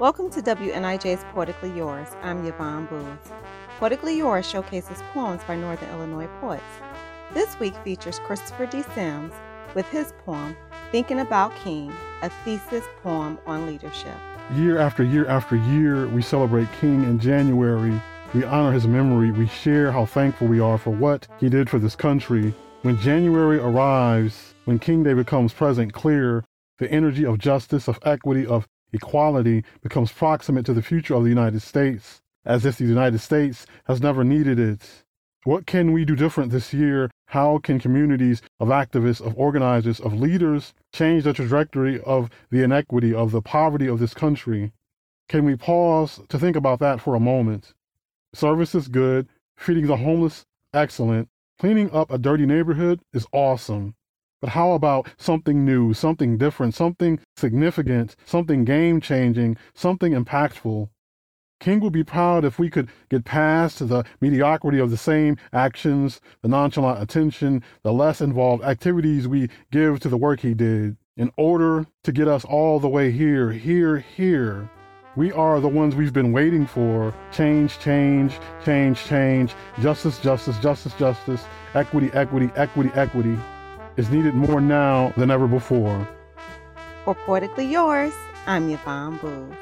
Welcome to WNIJ's Poetically Yours. I'm Yvonne Booth. Poetically Yours showcases poems by Northern Illinois poets. This week features Christopher D. Sims with his poem, Thinking About King, a thesis poem on leadership. Year after year after year, we celebrate King in January. We honor his memory. We share how thankful we are for what he did for this country. When January arrives, when King Day becomes present, clear, the energy of justice, of equity, of equality becomes proximate to the future of the United States, as if the United States has never needed it. What can we do different this year? How can communities of activists, of organizers, of leaders change the trajectory of the inequity, of the poverty of this country? Can we pause to think about that for a moment? Service is good, feeding the homeless, excellent. Cleaning up a dirty neighborhood is awesome. But how about something new, something different, something significant, something game changing, something impactful? King would be proud if we could get past the mediocrity of the same actions, the nonchalant attention, the less involved activities we give to the work he did, in order to get us all the way here, here, here. We are the ones we've been waiting for. Change, change, change, change. Justice, justice, justice, justice. Equity, equity, equity, equity is needed more now than ever before. For Poetically Yours, I'm Yvonne Booth.